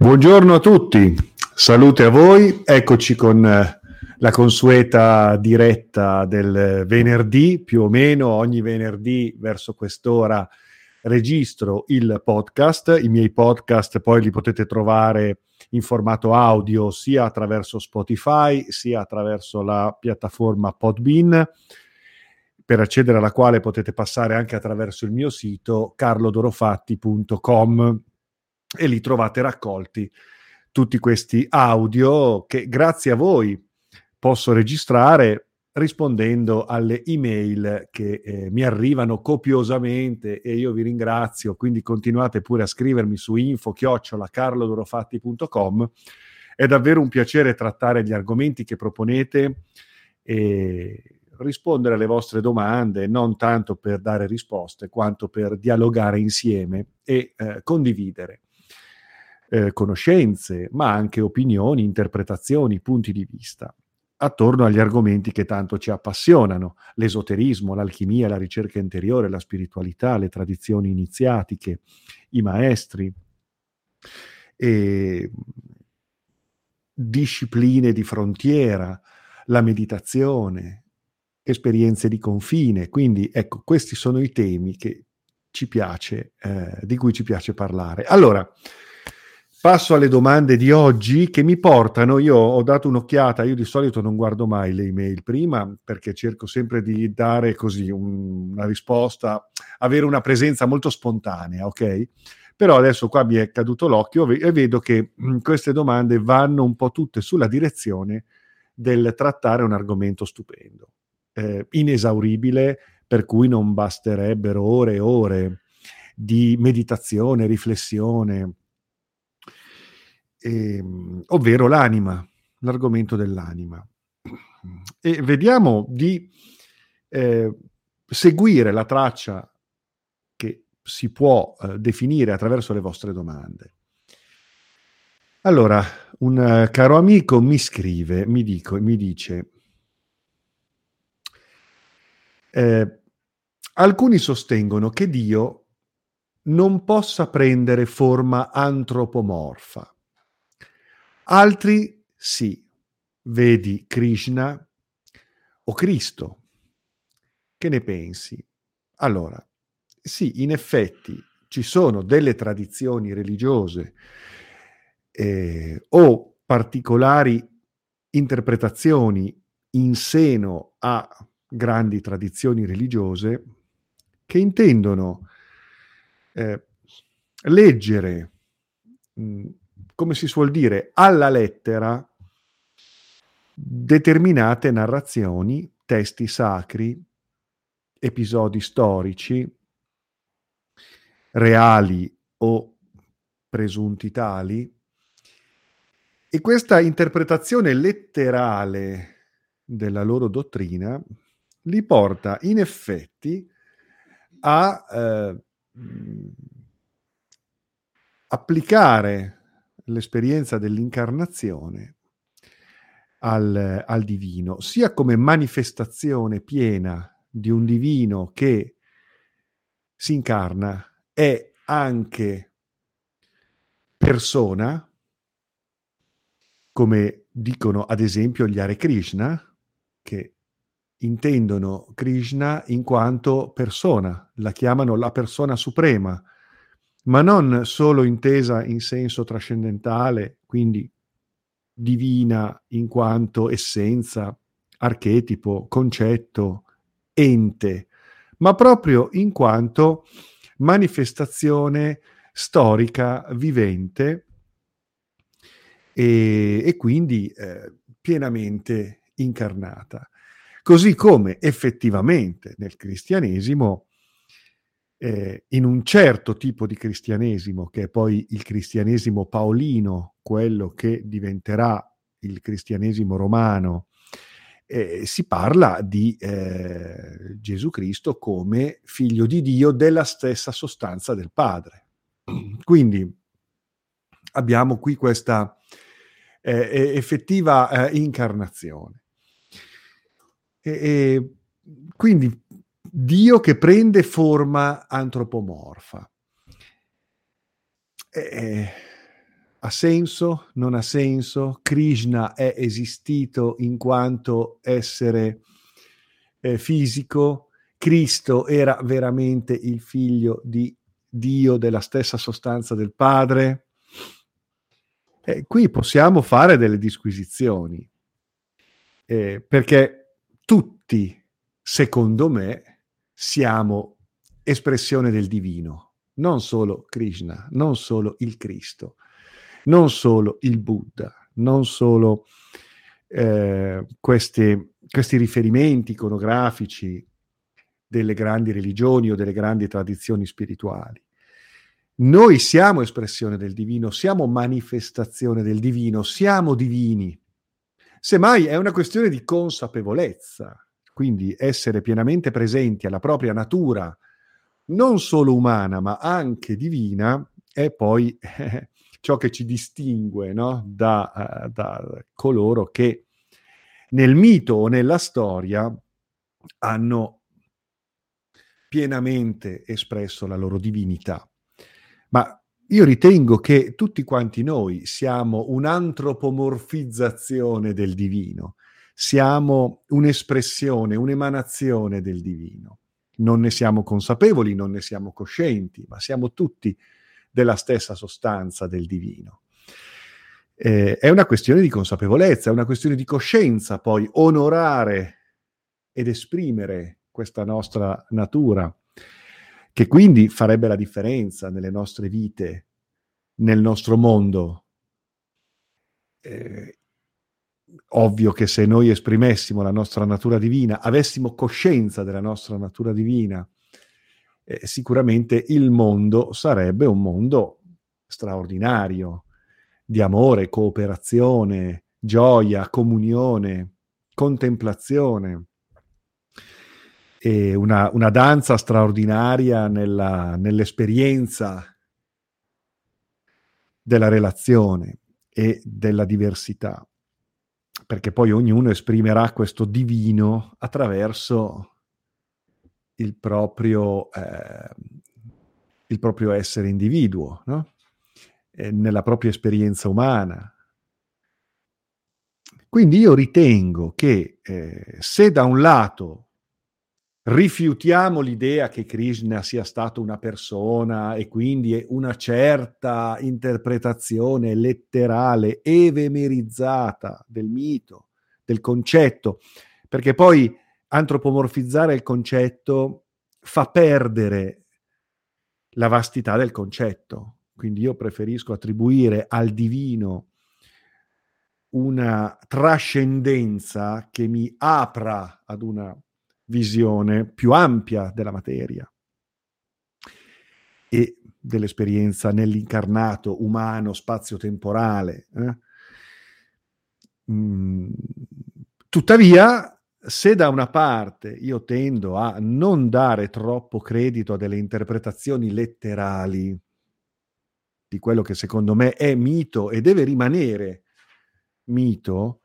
Buongiorno a tutti, salute a voi, eccoci con eh, la consueta diretta del venerdì, più o meno ogni venerdì verso quest'ora registro il podcast, i miei podcast poi li potete trovare in formato audio sia attraverso Spotify sia attraverso la piattaforma Podbean per accedere alla quale potete passare anche attraverso il mio sito carlodorofatti.com e lì trovate raccolti tutti questi audio che grazie a voi posso registrare rispondendo alle email che eh, mi arrivano copiosamente e io vi ringrazio, quindi continuate pure a scrivermi su info carlodorofatti.com è davvero un piacere trattare gli argomenti che proponete e rispondere alle vostre domande, non tanto per dare risposte, quanto per dialogare insieme e eh, condividere eh, conoscenze, ma anche opinioni, interpretazioni, punti di vista attorno agli argomenti che tanto ci appassionano, l'esoterismo, l'alchimia, la ricerca interiore, la spiritualità, le tradizioni iniziatiche, i maestri, discipline di frontiera, la meditazione, esperienze di confine. Quindi ecco, questi sono i temi che ci piace, eh, di cui ci piace parlare. Allora, Passo alle domande di oggi che mi portano, io ho dato un'occhiata, io di solito non guardo mai le email prima perché cerco sempre di dare così un, una risposta, avere una presenza molto spontanea, ok? Però adesso qua mi è caduto l'occhio e vedo che mh, queste domande vanno un po' tutte sulla direzione del trattare un argomento stupendo, eh, inesauribile, per cui non basterebbero ore e ore di meditazione, riflessione, eh, ovvero l'anima, l'argomento dell'anima. E vediamo di eh, seguire la traccia che si può eh, definire attraverso le vostre domande. Allora, un uh, caro amico mi scrive, mi, dico, mi dice, eh, alcuni sostengono che Dio non possa prendere forma antropomorfa. Altri sì, vedi Krishna o Cristo. Che ne pensi? Allora, sì, in effetti ci sono delle tradizioni religiose eh, o particolari interpretazioni in seno a grandi tradizioni religiose che intendono eh, leggere mh, come si suol dire, alla lettera determinate narrazioni, testi sacri, episodi storici, reali o presunti tali, e questa interpretazione letterale della loro dottrina li porta in effetti a eh, applicare l'esperienza dell'incarnazione al, al divino, sia come manifestazione piena di un divino che si incarna, è anche persona, come dicono ad esempio gli Hare Krishna, che intendono Krishna in quanto persona, la chiamano la persona suprema, ma non solo intesa in senso trascendentale, quindi divina in quanto essenza, archetipo, concetto, ente, ma proprio in quanto manifestazione storica vivente e, e quindi eh, pienamente incarnata. Così come effettivamente nel cristianesimo eh, in un certo tipo di cristianesimo, che è poi il cristianesimo paolino, quello che diventerà il cristianesimo romano, eh, si parla di eh, Gesù Cristo come figlio di Dio della stessa sostanza del Padre. Quindi abbiamo qui questa eh, effettiva eh, incarnazione. E, e quindi Dio che prende forma antropomorfa. Eh, ha senso? Non ha senso? Krishna è esistito in quanto essere eh, fisico? Cristo era veramente il figlio di Dio della stessa sostanza del Padre? Eh, qui possiamo fare delle disquisizioni, eh, perché tutti, secondo me, siamo espressione del divino, non solo Krishna, non solo il Cristo, non solo il Buddha, non solo eh, questi, questi riferimenti iconografici delle grandi religioni o delle grandi tradizioni spirituali. Noi siamo espressione del divino, siamo manifestazione del divino, siamo divini. Semmai è una questione di consapevolezza, quindi essere pienamente presenti alla propria natura, non solo umana, ma anche divina, è poi eh, ciò che ci distingue no? da, uh, da coloro che nel mito o nella storia hanno pienamente espresso la loro divinità. Ma io ritengo che tutti quanti noi siamo un'antropomorfizzazione del divino, siamo un'espressione, un'emanazione del divino. Non ne siamo consapevoli, non ne siamo coscienti, ma siamo tutti della stessa sostanza del divino. Eh, è una questione di consapevolezza, è una questione di coscienza, poi onorare ed esprimere questa nostra natura, che quindi farebbe la differenza nelle nostre vite, nel nostro mondo. Eh, ovvio che se noi esprimessimo la nostra natura divina, avessimo coscienza della nostra natura divina, eh, sicuramente il mondo sarebbe un mondo straordinario di amore, cooperazione, gioia, comunione, contemplazione. E una, una danza straordinaria nella, nell'esperienza della relazione e della diversità, perché poi ognuno esprimerà questo divino attraverso il proprio, eh, il proprio essere individuo, no? nella propria esperienza umana. Quindi io ritengo che eh, se da un lato rifiutiamo l'idea che Krishna sia stato una persona e quindi una certa interpretazione letterale evemerizzata del mito, del concetto, perché poi antropomorfizzare il concetto fa perdere la vastità del concetto. Quindi io preferisco attribuire al divino una trascendenza che mi apra ad una visione più ampia della materia e dell'esperienza nell'incarnato umano spazio-temporale. Eh? Mm. Tuttavia, se da una parte io tendo a non dare troppo credito a delle interpretazioni letterali di quello che secondo me è mito e deve rimanere mito,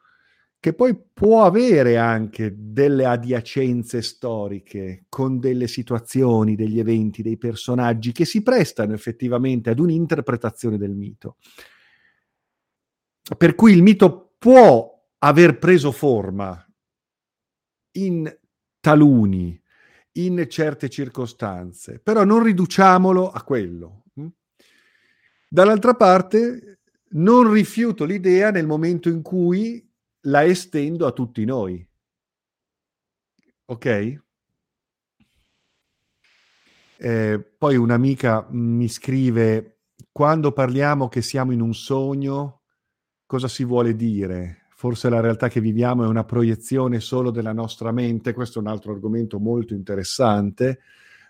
che poi può avere anche delle adiacenze storiche con delle situazioni, degli eventi, dei personaggi che si prestano effettivamente ad un'interpretazione del mito. Per cui il mito può aver preso forma in taluni, in certe circostanze, però non riduciamolo a quello. Hm? Dall'altra parte, non rifiuto l'idea nel momento in cui la estendo a tutti noi. Ok? Eh, poi un'amica mi scrive, quando parliamo che siamo in un sogno, cosa si vuole dire? forse la realtà che viviamo è una proiezione solo della nostra mente, questo è un altro argomento molto interessante,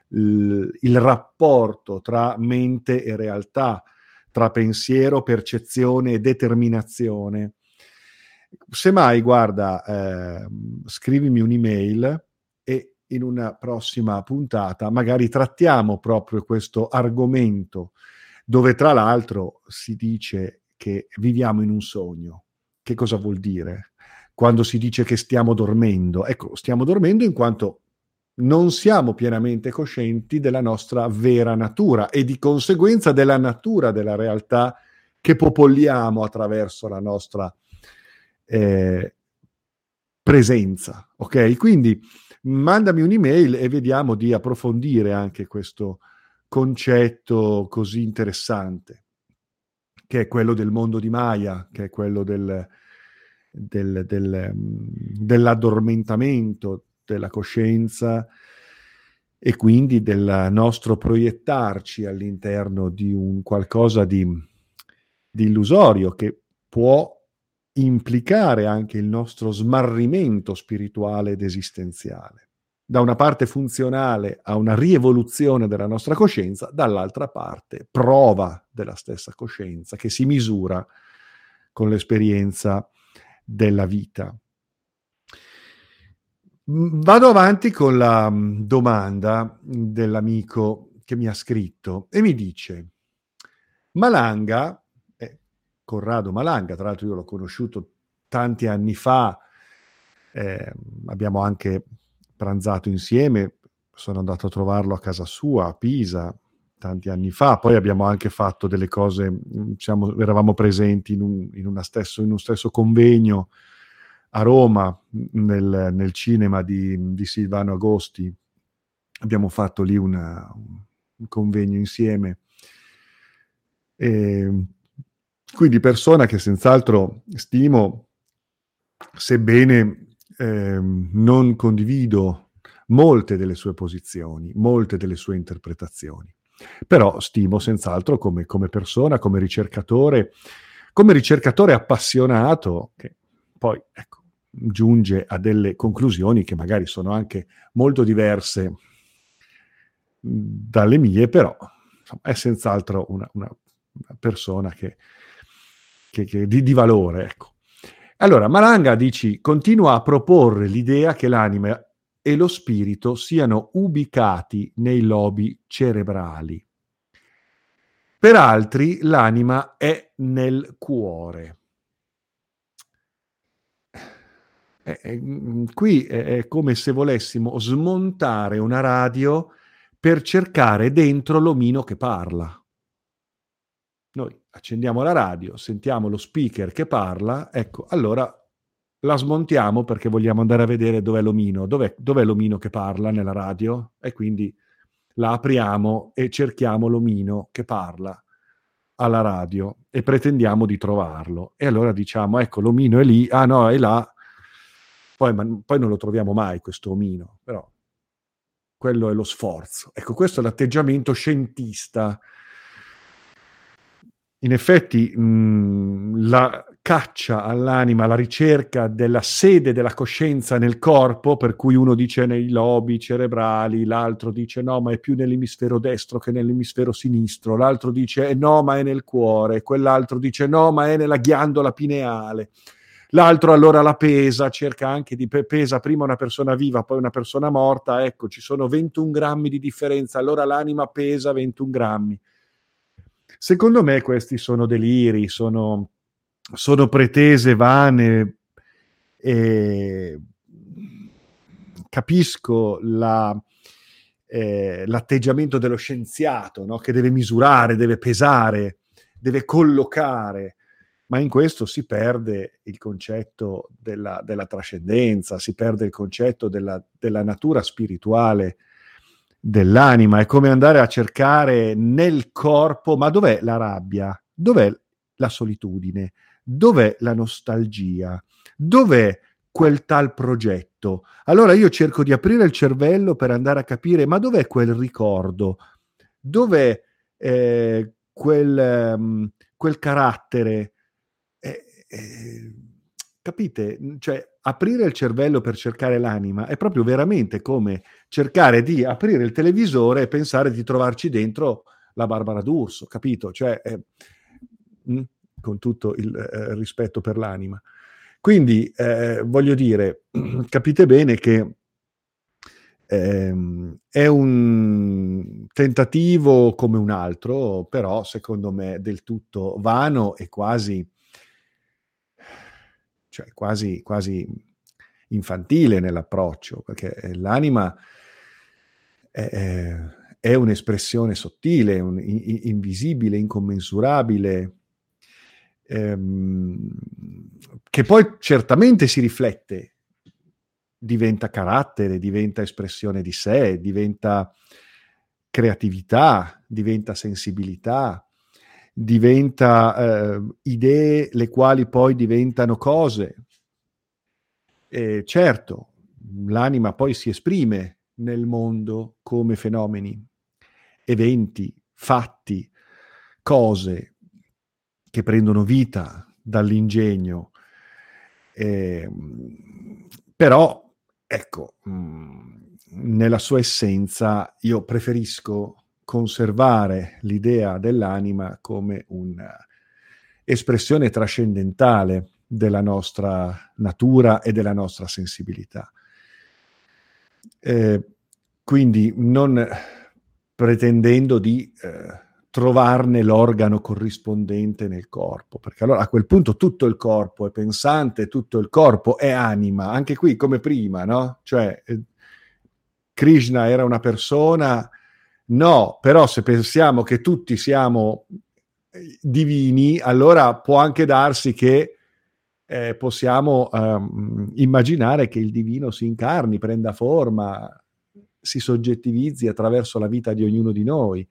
il, il rapporto tra mente e realtà, tra pensiero, percezione e determinazione. Semmai, guarda, eh, scrivimi un'email e in una prossima puntata magari trattiamo proprio questo argomento, dove tra l'altro si dice che viviamo in un sogno che cosa vuol dire? Quando si dice che stiamo dormendo, ecco, stiamo dormendo in quanto non siamo pienamente coscienti della nostra vera natura e di conseguenza della natura della realtà che popoliamo attraverso la nostra eh, presenza. Ok? Quindi mandami un'email e vediamo di approfondire anche questo concetto così interessante, che è quello del mondo di Maya, che è quello del, del, del, dell'addormentamento della coscienza e quindi del nostro proiettarci all'interno di un qualcosa di, di illusorio che può implicare anche il nostro smarrimento spirituale ed esistenziale. Da una parte funzionale a una rievoluzione della nostra coscienza, dall'altra parte prova della stessa coscienza che si misura con l'esperienza della vita. Vado avanti con la domanda dell'amico che mi ha scritto e mi dice, Malanga Corrado Malanga, tra l'altro io l'ho conosciuto tanti anni fa, eh, abbiamo anche pranzato insieme, sono andato a trovarlo a casa sua, a Pisa, tanti anni fa, poi abbiamo anche fatto delle cose, diciamo, eravamo presenti in un, in stesso, in un stesso convegno a Roma, nel, nel cinema di, di, Silvano Agosti, abbiamo fatto lì una, un convegno insieme. E, quindi persona che senz'altro stimo, sebbene eh, non condivido molte delle sue posizioni, molte delle sue interpretazioni. Però stimo senz'altro come, come persona, come ricercatore, come ricercatore appassionato, che poi ecco, giunge a delle conclusioni che magari sono anche molto diverse dalle mie, però insomma, è senz'altro una, una, una persona che che, che, di, di, valore. Ecco. Allora, Malanga dici, continua a proporre l'idea che l'anima e lo spirito siano ubicati nei lobi cerebrali. Per altri l'anima è nel cuore. Eh, eh, qui è come se volessimo smontare una radio per cercare dentro l'omino che parla. Accendiamo la radio, sentiamo lo speaker che parla, ecco, allora la smontiamo perché vogliamo andare a vedere dov'è l'omino, dov'è, dov'è l'omino che parla nella radio e quindi la apriamo e cerchiamo l'omino che parla alla radio e pretendiamo di trovarlo. E allora diciamo, ecco, l'omino è lì, ah no, è là, poi, ma, poi non lo troviamo mai questo omino, però quello è lo sforzo. Ecco, questo è l'atteggiamento scientista in effetti mh, la caccia all'anima, la ricerca della sede della coscienza nel corpo, per cui uno dice nei lobi cerebrali, l'altro dice no, ma è più nell'emisfero destro che nell'emisfero sinistro, l'altro dice eh, no, ma è nel cuore, quell'altro dice no, ma è nella ghiandola pineale. L'altro allora la pesa, cerca anche di pesa prima una persona viva, poi una persona morta, ecco, ci sono 21 grammi di differenza, allora l'anima pesa 21 grammi Secondo me questi sono deliri, sono, sono pretese vane. E capisco la, eh, l'atteggiamento dello scienziato no? che deve misurare, deve pesare, deve collocare, ma in questo si perde il concetto della, della trascendenza, si perde il concetto della, della natura spirituale dell'anima, è come andare a cercare nel corpo, ma dov'è la rabbia? Dov'è la solitudine? Dov'è la nostalgia? Dov'è quel tal progetto? Allora io cerco di aprire il cervello per andare a capire, ma dov'è quel ricordo? Dov'è eh, quel, um, quel, carattere? Eh, eh, capite? Cioè, aprire il cervello per cercare l'anima è proprio veramente come cercare di aprire il televisore e pensare di trovarci dentro la Barbara D'Urso, capito? Cioè, eh, mh, con tutto il eh, rispetto per l'anima. Quindi, eh, voglio dire, capite bene che ehm, è un tentativo come un altro, però secondo me del tutto vano e quasi cioè quasi, quasi infantile nell'approccio, perché l'anima è, è un'espressione sottile, un, invisibile, incommensurabile, ehm, che poi certamente si riflette, diventa carattere, diventa espressione di sé, diventa creatività, diventa sensibilità, diventa eh, idee le quali poi diventano cose. E certo, l'anima poi si esprime nel mondo come fenomeni, eventi, fatti, cose che prendono vita dall'ingegno. Eh, però, ecco, mm, nella sua essenza io preferisco conservare l'idea dell'anima come un'espressione trascendentale della nostra natura e della nostra sensibilità. Eh, quindi non pretendendo di eh, trovarne l'organo corrispondente nel corpo, perché allora a quel punto tutto il corpo è pensante, tutto il corpo è anima, anche qui come prima, no? Cioè eh, Krishna era una persona, no, però se pensiamo che tutti siamo eh, divini, allora può anche darsi che eh, possiamo um, immaginare che il divino si incarni, prenda forma, si soggettivizzi attraverso la vita di ognuno di noi.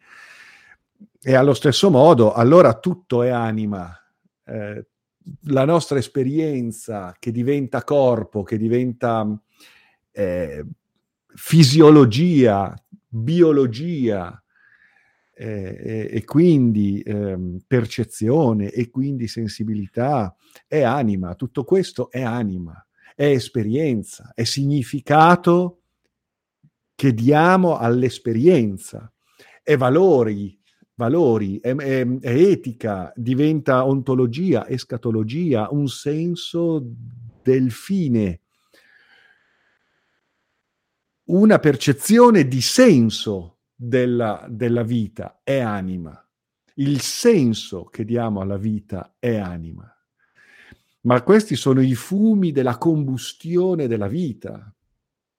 E allo stesso modo, allora tutto è anima. Eh, la nostra esperienza che diventa corpo, che diventa eh, fisiologia, biologia, eh, e, quindi eh, percezione e quindi sensibilità è anima, tutto questo è anima, è esperienza, è significato che diamo all'esperienza, è valori, valori, è, è, è etica, diventa ontologia, escatologia, un senso del fine, una percezione di senso della, della vita è anima. Il senso che diamo alla vita è anima. Ma questi sono i fumi della combustione della vita,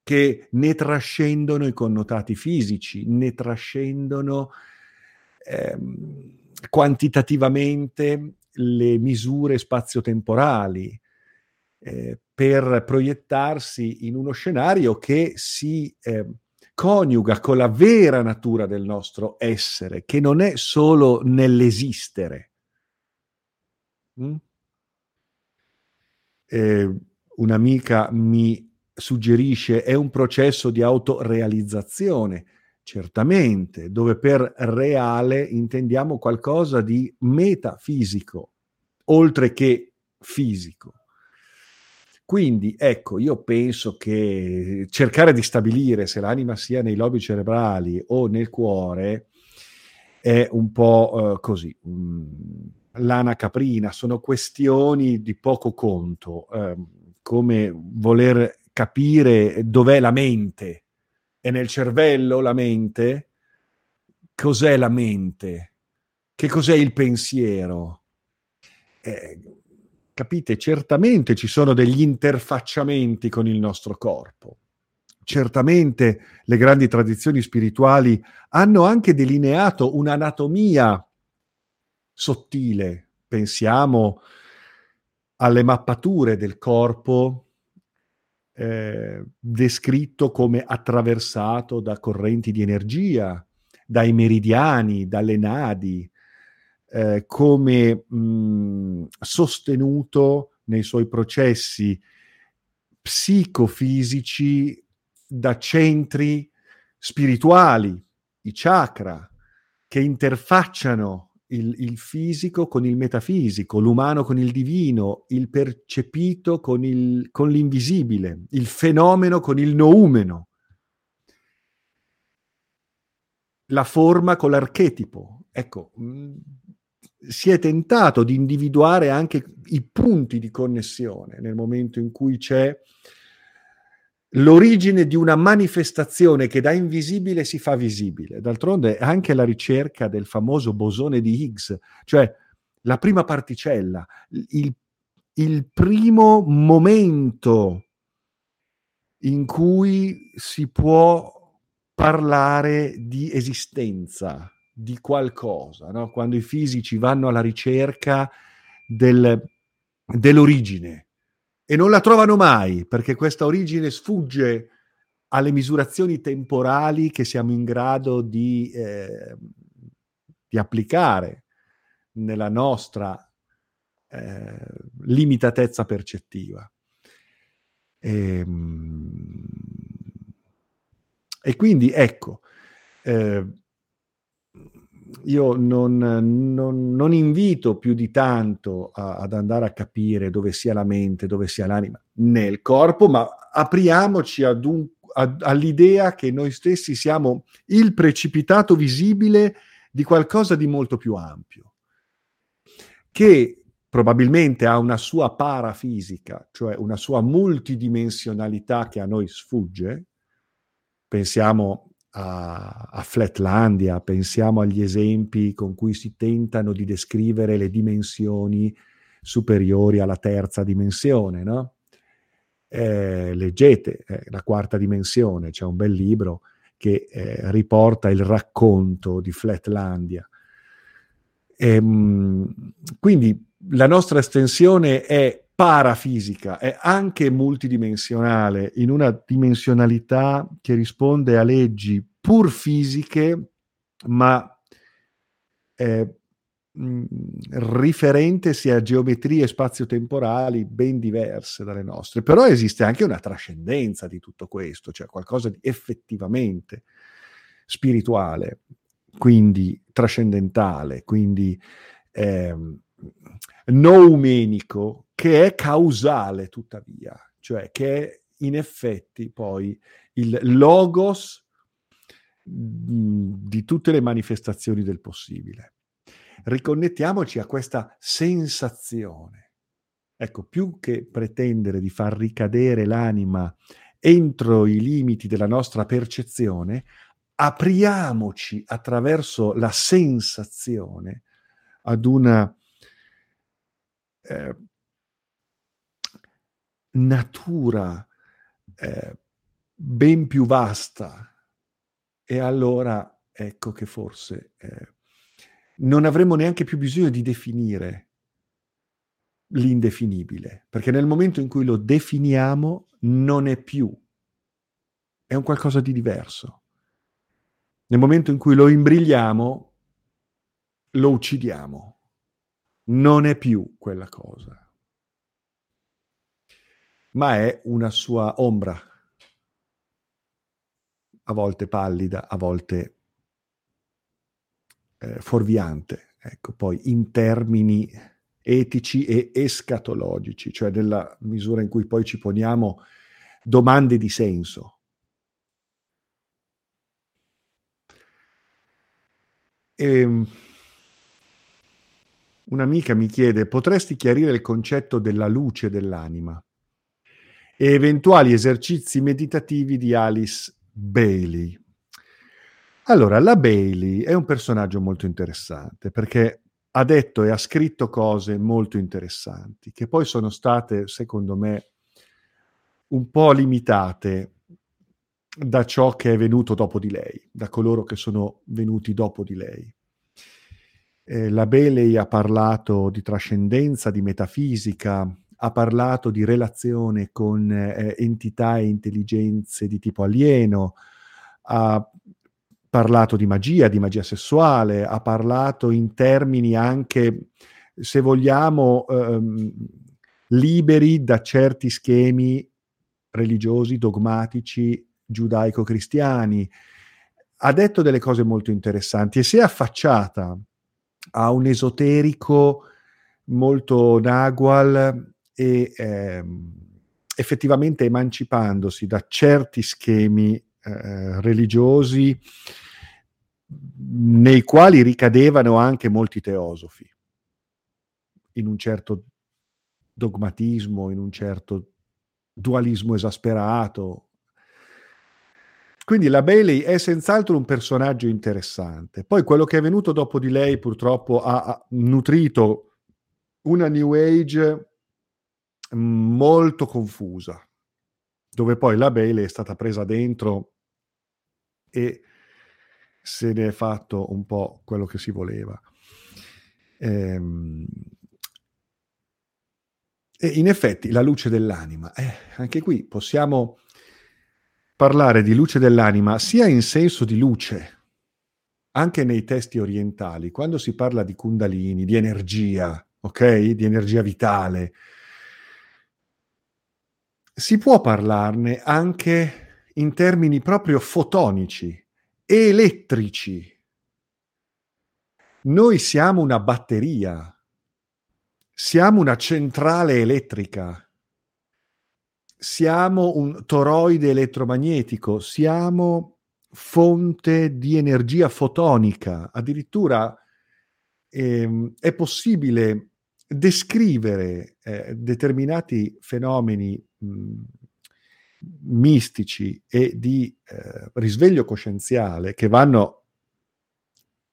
che ne trascendono i connotati fisici, ne trascendono ehm, quantitativamente le misure spazio-temporali eh, per proiettarsi in uno scenario che si eh, coniuga con la vera natura del nostro essere, che non è solo nell'esistere. Mm? Eh, un'amica mi suggerisce è un processo di autorealizzazione, certamente, dove per reale intendiamo qualcosa di metafisico, oltre che fisico. Quindi, ecco, io penso che cercare di stabilire se l'anima sia nei lobi cerebrali o nel cuore è un po' uh, così. Mm, lana caprina, sono questioni di poco conto, eh, come voler capire dov'è la mente. È nel cervello la mente? Cos'è la mente? Che cos'è il pensiero? Eh, capite? Certamente ci sono degli interfacciamenti con il nostro corpo. Certamente le grandi tradizioni spirituali hanno anche delineato un'anatomia sottile. Pensiamo alle mappature del corpo eh, descritto come attraversato da correnti di energia, dai meridiani, dalle nadi, eh, come mh, sostenuto nei suoi processi psicofisici da centri spirituali, i chakra, che interfacciano il, il, fisico con il metafisico, l'umano con il divino, il percepito con, il, con l'invisibile, il fenomeno con il noumeno, la forma con l'archetipo. Ecco, mh, mm, si è tentato di individuare anche i punti di connessione nel momento in cui c'è l'origine di una manifestazione che da invisibile si fa visibile. D'altronde anche la ricerca del famoso bosone di Higgs, cioè la prima particella, il, il primo momento in cui si può parlare di esistenza di qualcosa, no? quando i fisici vanno alla ricerca del, dell'origine e non la trovano mai perché questa origine sfugge alle misurazioni temporali che siamo in grado di, eh, di applicare nella nostra eh, limitatezza percettiva. E, ehm, e quindi ecco, eh, io non, non, non, invito più di tanto a, ad andare a capire dove sia la mente, dove sia l'anima nel corpo, ma apriamoci ad un, a, all'idea che noi stessi siamo il precipitato visibile di qualcosa di molto più ampio, che probabilmente ha una sua parafisica, cioè una sua multidimensionalità che a noi sfugge. Pensiamo a, a, Flatlandia, pensiamo agli esempi con cui si tentano di descrivere le dimensioni superiori alla terza dimensione, no? Eh, leggete eh, La quarta dimensione, c'è un bel libro che eh, riporta il racconto di Flatlandia. E, ehm, quindi la nostra estensione è parafisica, è anche multidimensionale, in una dimensionalità che risponde a leggi pur fisiche, ma eh, mh, riferentesi a geometrie spazio-temporali ben diverse dalle nostre. Però esiste anche una trascendenza di tutto questo, cioè qualcosa di effettivamente spirituale, quindi trascendentale, quindi eh, noumenico che è causale tuttavia, cioè che è in effetti poi il logos di tutte le manifestazioni del possibile. Riconnettiamoci a questa sensazione. Ecco, più che pretendere di far ricadere l'anima entro i limiti della nostra percezione, apriamoci attraverso la sensazione ad una eh, natura eh, ben più vasta. E allora ecco che forse eh, non avremo neanche più bisogno di definire l'indefinibile, perché nel momento in cui lo definiamo non è più, è un qualcosa di diverso. Nel momento in cui lo imbrigliamo, lo uccidiamo. Non è più quella cosa, ma è una sua ombra, a volte pallida, a volte eh, fuorviante, ecco, poi in termini etici e escatologici, cioè nella misura in cui poi ci poniamo domande di senso. E, ehm, Un'amica mi chiede, potresti chiarire il concetto della luce dell'anima e eventuali esercizi meditativi di Alice Bailey? Allora, la Bailey è un personaggio molto interessante perché ha detto e ha scritto cose molto interessanti, che poi sono state, secondo me, un po' limitate da ciò che è venuto dopo di lei, da coloro che sono venuti dopo di lei. Eh, la Bailey ha parlato di trascendenza, di metafisica, ha parlato di relazione con eh, entità e intelligenze di tipo alieno, ha parlato di magia, di magia sessuale, ha parlato in termini anche, se vogliamo, ehm, liberi da certi schemi religiosi, dogmatici, giudaico-cristiani. Ha detto delle cose molto interessanti e si è affacciata a un esoterico molto nagual e ehm, effettivamente emancipandosi da certi schemi eh, religiosi nei quali ricadevano anche molti teosofi, in un certo dogmatismo, in un certo dualismo esasperato, quindi la Bailey è senz'altro un personaggio interessante. Poi quello che è venuto dopo di lei purtroppo ha, ha nutrito una New Age molto confusa, dove poi la Bailey è stata presa dentro e se ne è fatto un po' quello che si voleva. Ehm, E in effetti la luce dell'anima, eh, anche qui possiamo parlare di luce dell'anima sia in senso di luce, anche nei testi orientali, quando si parla di kundalini, di energia, ok? Di energia vitale, si può parlarne anche in termini proprio fotonici, elettrici. Noi siamo una batteria, siamo una centrale elettrica, siamo un toroide elettromagnetico, siamo fonte di energia fotonica. Addirittura ehm, è possibile descrivere eh, determinati fenomeni mh, mistici e di eh, risveglio coscienziale che vanno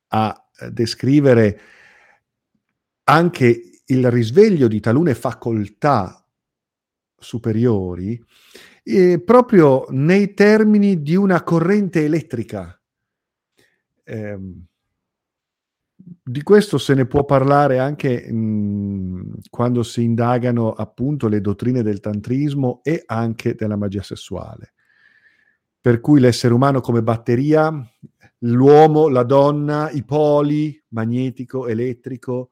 a eh, descrivere anche il risveglio di talune facoltà superiori eh, proprio nei termini di una corrente elettrica. Eh, di questo se ne può parlare anche mh, quando si indagano appunto le dottrine del tantrismo e anche della magia sessuale. Per cui l'essere umano come batteria, l'uomo, la donna, i poli, magnetico, elettrico,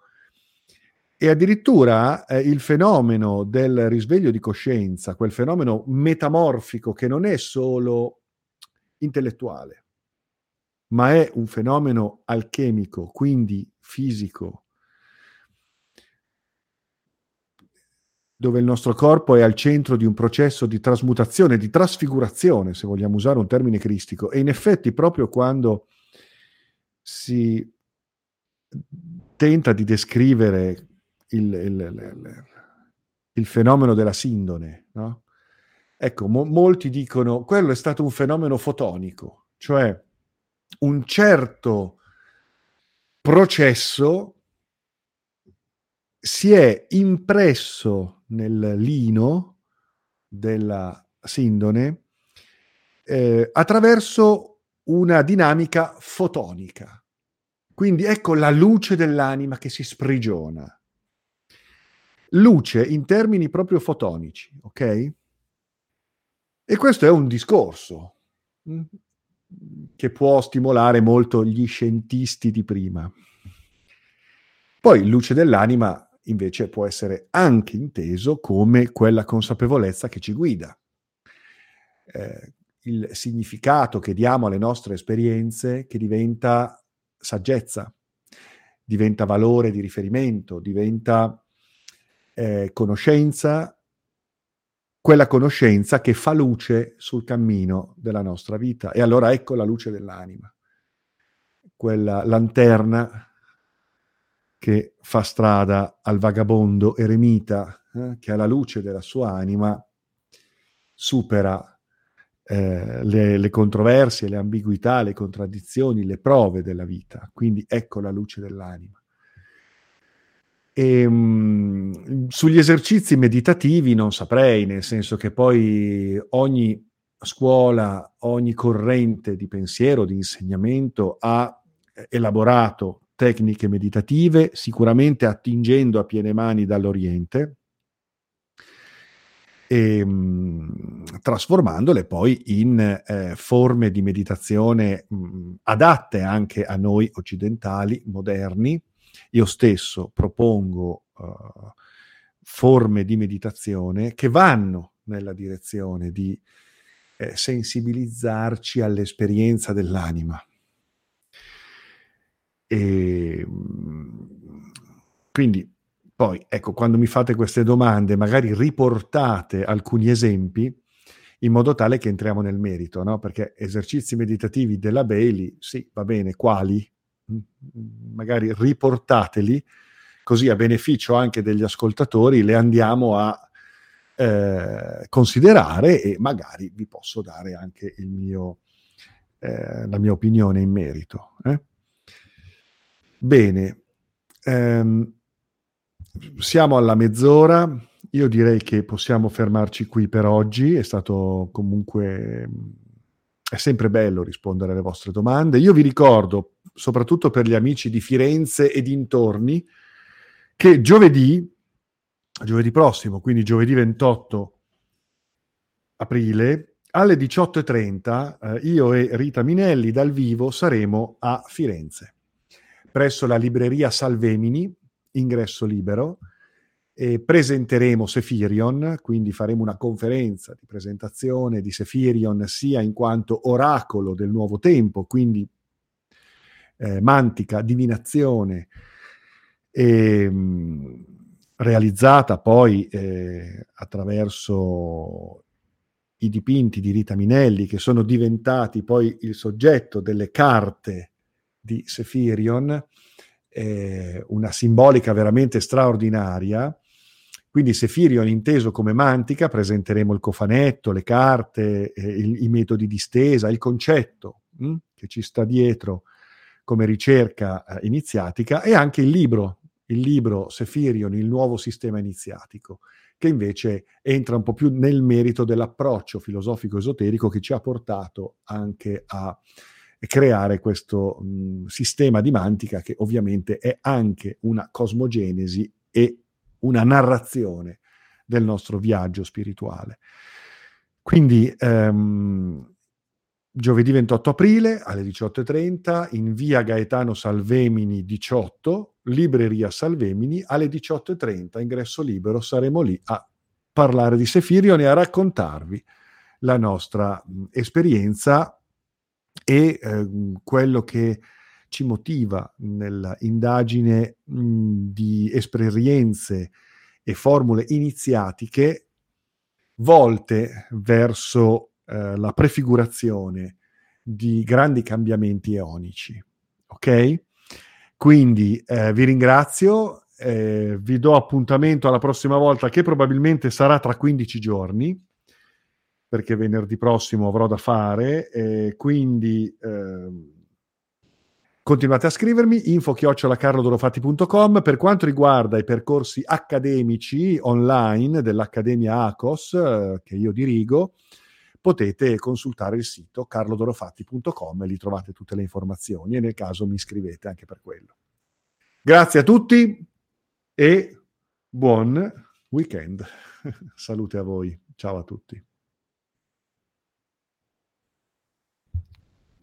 e addirittura eh, il fenomeno del risveglio di coscienza, quel fenomeno metamorfico che non è solo intellettuale, ma è un fenomeno alchemico, quindi fisico, dove il nostro corpo è al centro di un processo di trasmutazione, di trasfigurazione, se vogliamo usare un termine cristico. E in effetti proprio quando si tenta di descrivere il, il, il, fenomeno della sindone, no? Ecco, mo- molti dicono quello è stato un fenomeno fotonico, cioè un certo processo si è impresso nel lino della sindone eh, attraverso una dinamica fotonica. Quindi ecco la luce dell'anima che si sprigiona. Luce in termini proprio fotonici, ok? E questo è un discorso. Che può stimolare molto gli scientisti di prima. Poi luce dell'anima invece può essere anche inteso come quella consapevolezza che ci guida. Eh, il significato che diamo alle nostre esperienze che diventa saggezza, diventa valore di riferimento, diventa eh, conoscenza quella conoscenza che fa luce sul cammino della nostra vita. E allora ecco la luce dell'anima, quella lanterna che fa strada al vagabondo eremita, eh, che alla luce della sua anima supera eh, le, le controversie, le ambiguità, le contraddizioni, le prove della vita. Quindi ecco la luce dell'anima. E, um, sugli esercizi meditativi non saprei, nel senso che poi ogni scuola, ogni corrente di pensiero, di insegnamento ha elaborato tecniche meditative, sicuramente attingendo a piene mani dall'Oriente, e, um, trasformandole poi in eh, forme di meditazione mh, adatte anche a noi occidentali, moderni, io stesso propongo uh, forme di meditazione che vanno nella direzione di eh, sensibilizzarci all'esperienza dell'anima. E, ehm, quindi poi, ecco, quando mi fate queste domande, magari riportate alcuni esempi in modo tale che entriamo nel merito, no? Perché esercizi meditativi della Bailey, sì, va bene, quali? Magari riportateli, così a beneficio anche degli ascoltatori le andiamo a eh, considerare e magari vi posso dare anche mio, eh, la mia opinione in merito. Eh? Bene, ehm, siamo alla mezz'ora. Io direi che possiamo fermarci qui per oggi. È stato comunque è sempre bello rispondere alle vostre domande. Io vi ricordo, soprattutto per gli amici di Firenze e dintorni, che giovedì giovedì prossimo, quindi giovedì 28 aprile, alle 18.30 eh, io e Rita Minelli dal vivo saremo a Firenze, presso la libreria Salvemini, ingresso libero, e presenteremo Sefirion, quindi faremo una conferenza di presentazione di Sefirion sia in quanto oracolo del nuovo tempo, quindi eh, mantica, divinazione, e, mh, realizzata poi eh, attraverso i dipinti di Rita Minelli, che sono diventati poi il soggetto delle carte di Sefirion, eh, una simbolica veramente straordinaria. Quindi Sefirion inteso come mantica, presenteremo il cofanetto, le carte, eh, il, i metodi di stesa, il concetto mh, hm, che ci sta dietro come ricerca eh, iniziatica e anche il libro, il libro Sefirion, il nuovo sistema iniziatico che invece entra un po' più nel merito dell'approccio filosofico esoterico che ci ha portato anche a creare questo mh, sistema di mantica che ovviamente è anche una cosmogenesi e una narrazione del nostro viaggio spirituale. Quindi ehm, giovedì 28 aprile alle 18.30 in via Gaetano Salvemini 18, libreria Salvemini, alle 18.30, ingresso libero, saremo lì a parlare di Sefirion e a raccontarvi la nostra mh, esperienza e eh, quello che ci motiva nell'indagine mh, di esperienze e formule iniziatiche volte verso eh, la prefigurazione di grandi cambiamenti eonici. Ok? Quindi eh, vi ringrazio, eh, vi do appuntamento alla prossima volta che probabilmente sarà tra 15 giorni, perché venerdì prossimo avrò da fare, eh, quindi ehm, continuate a scrivermi, info chiocciolacarlodorofatti.com per quanto riguarda i percorsi accademici online dell'Accademia ACOS eh, che io dirigo, potete consultare il sito carlodorofatti.com e lì trovate tutte le informazioni e nel caso mi scrivete anche per quello. Grazie a tutti e buon weekend. Salute a voi. Ciao a tutti.